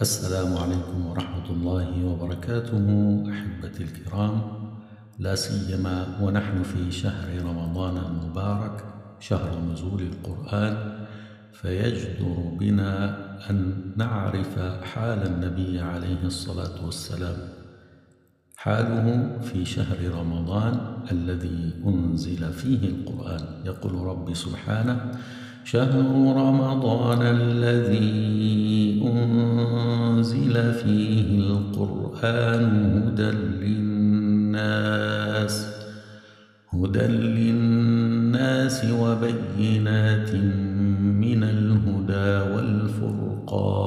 السلام عليكم ورحمة الله وبركاته أحبتي الكرام. لا سيما ونحن في شهر رمضان المبارك شهر نزول القرآن فيجدر بنا أن نعرف حال النبي عليه الصلاة والسلام. حاله في شهر رمضان الذي أنزل فيه القرآن. يقول رب سبحانه شهر رمضان الذي أنزل فيه القرآن هدى للناس هدى للناس وبينات من الهدى والفرقان.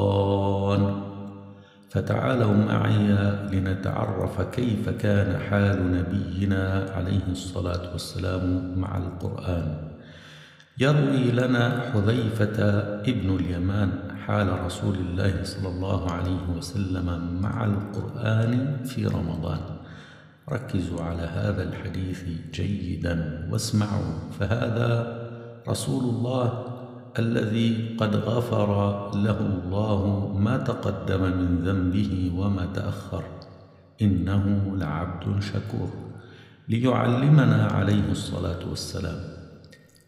فتعالوا معي لنتعرف كيف كان حال نبينا عليه الصلاة والسلام مع القرآن. يروي لنا حذيفة ابن اليمان حال رسول الله صلى الله عليه وسلم مع القرآن في رمضان. ركزوا على هذا الحديث جيدا واسمعوا فهذا رسول الله الذي قد غفر له الله ما تقدم من ذنبه وما تأخر. إنه لعبد شكور. ليعلمنا عليه الصلاة والسلام.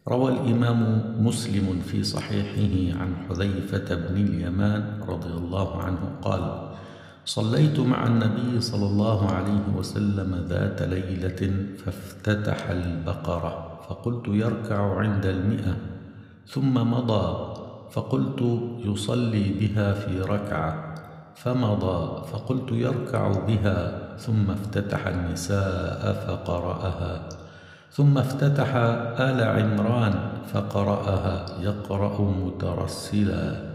روى الإمام مسلم في صحيحه عن حذيفة بن اليمان رضي الله عنه قال صليت مع النبي صلى الله عليه وسلم ذات ليلة فافتتح البقرة فقلت يركع عند المئة ثم مضى فقلت يصلي بها في ركعة فمضى فقلت يركع بها ثم افتتح النساء فقرأها. ثم افتتح آل عمران فقرأها يقرأ مترسلا.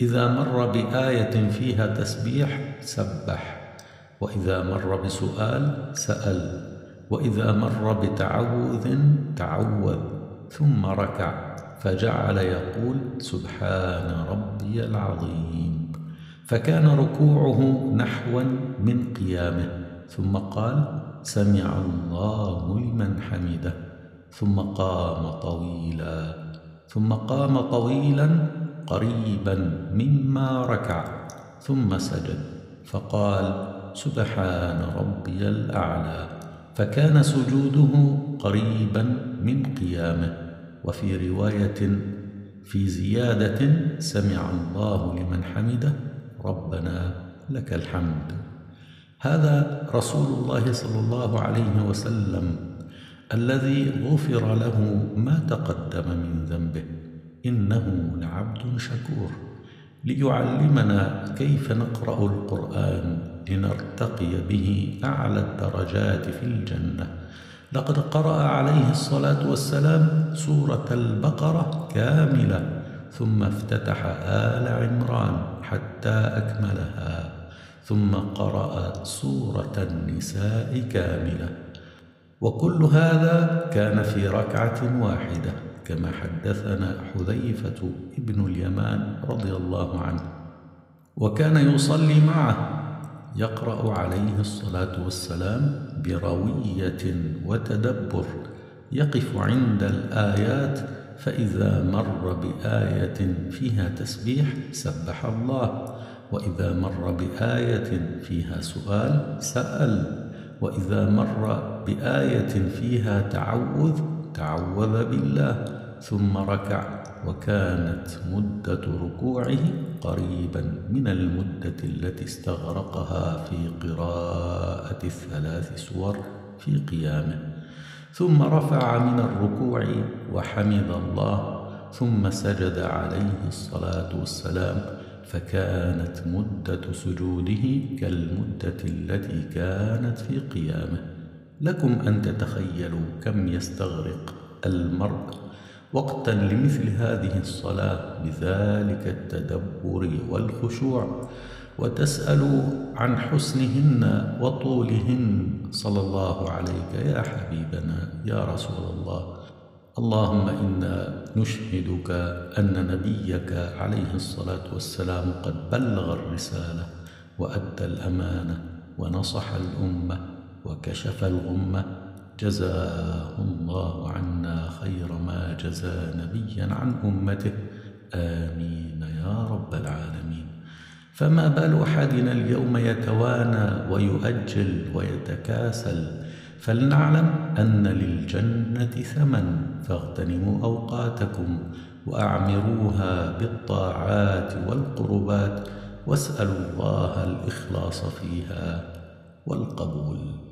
إذا مر بآية فيها تسبيح سبح وإذا مر بسؤال سأل وإذا مر بتعوذ تعوذ ثم ركع فجعل يقول سبحان ربي العظيم. فكان ركوعه نحوا من قيامه ثم قال سمع الله لمن حمده ثم قام طويلا ثم قام طويلا قريبا مما ركع ثم سجد فقال سبحان ربي الأعلى. فكان سجوده قريبا من قيامه. وفي رواية في زيادة سمع الله لمن حمده ربنا لك الحمد. هذا رسول الله صلى الله عليه وسلم الذي غفر له ما تقدم من ذنبه. إنه لعبد شكور. ليعلمنا كيف نقرأ القرآن لنرتقي به أعلى الدرجات في الجنة. لقد قرأ عليه الصلاة والسلام سورة البقرة كاملة ثم افتتح آل عمران حتى أكملها. ثم قرأ سورة النساء كاملة. وكل هذا كان في ركعة واحدة كما حدثنا حذيفة ابن اليمان رضي الله عنه. وكان يصلي معه يقرأ عليه الصلاة والسلام بروية وتدبر يقف عند الآيات فإذا مر بآية فيها تسبيح سبح الله. وإذا مر بآية فيها سؤال سأل. وإذا مر بآية فيها تعوذ تعوذ بالله. ثم ركع وكانت مدة ركوعه قريبا من المدة التي استغرقها في قراءة الثلاث سور في قيامه. ثم رفع من الركوع وحمد الله. ثم سجد عليه الصلاة والسلام. فكانت مدة سجوده كالمدة التي كانت في قيامه. لكم أن تتخيلوا كم يستغرق المرء وقتا لمثل هذه الصلاة بذلك التدبر والخشوع وتسأل عن حسنهن وطولهن. صلى الله عليك يا حبيبنا يا رسول الله. اللهم إنا نشهدك أن نبيك عليه الصلاة والسلام قد بلغ الرسالة وأدى الأمانة ونصح الأمة وكشف الغمة. جزاه الله عنا خير ما جزى نبيا عن أمته. آمين يا رب العالمين. فما بال أحدنا اليوم يتوانى ويؤجل ويتكاسل فلنعلم أن للجنة ثمن فاغتنموا أوقاتكم وأعمروها بالطاعات والقربات واسألوا الله الإخلاص فيها والقبول.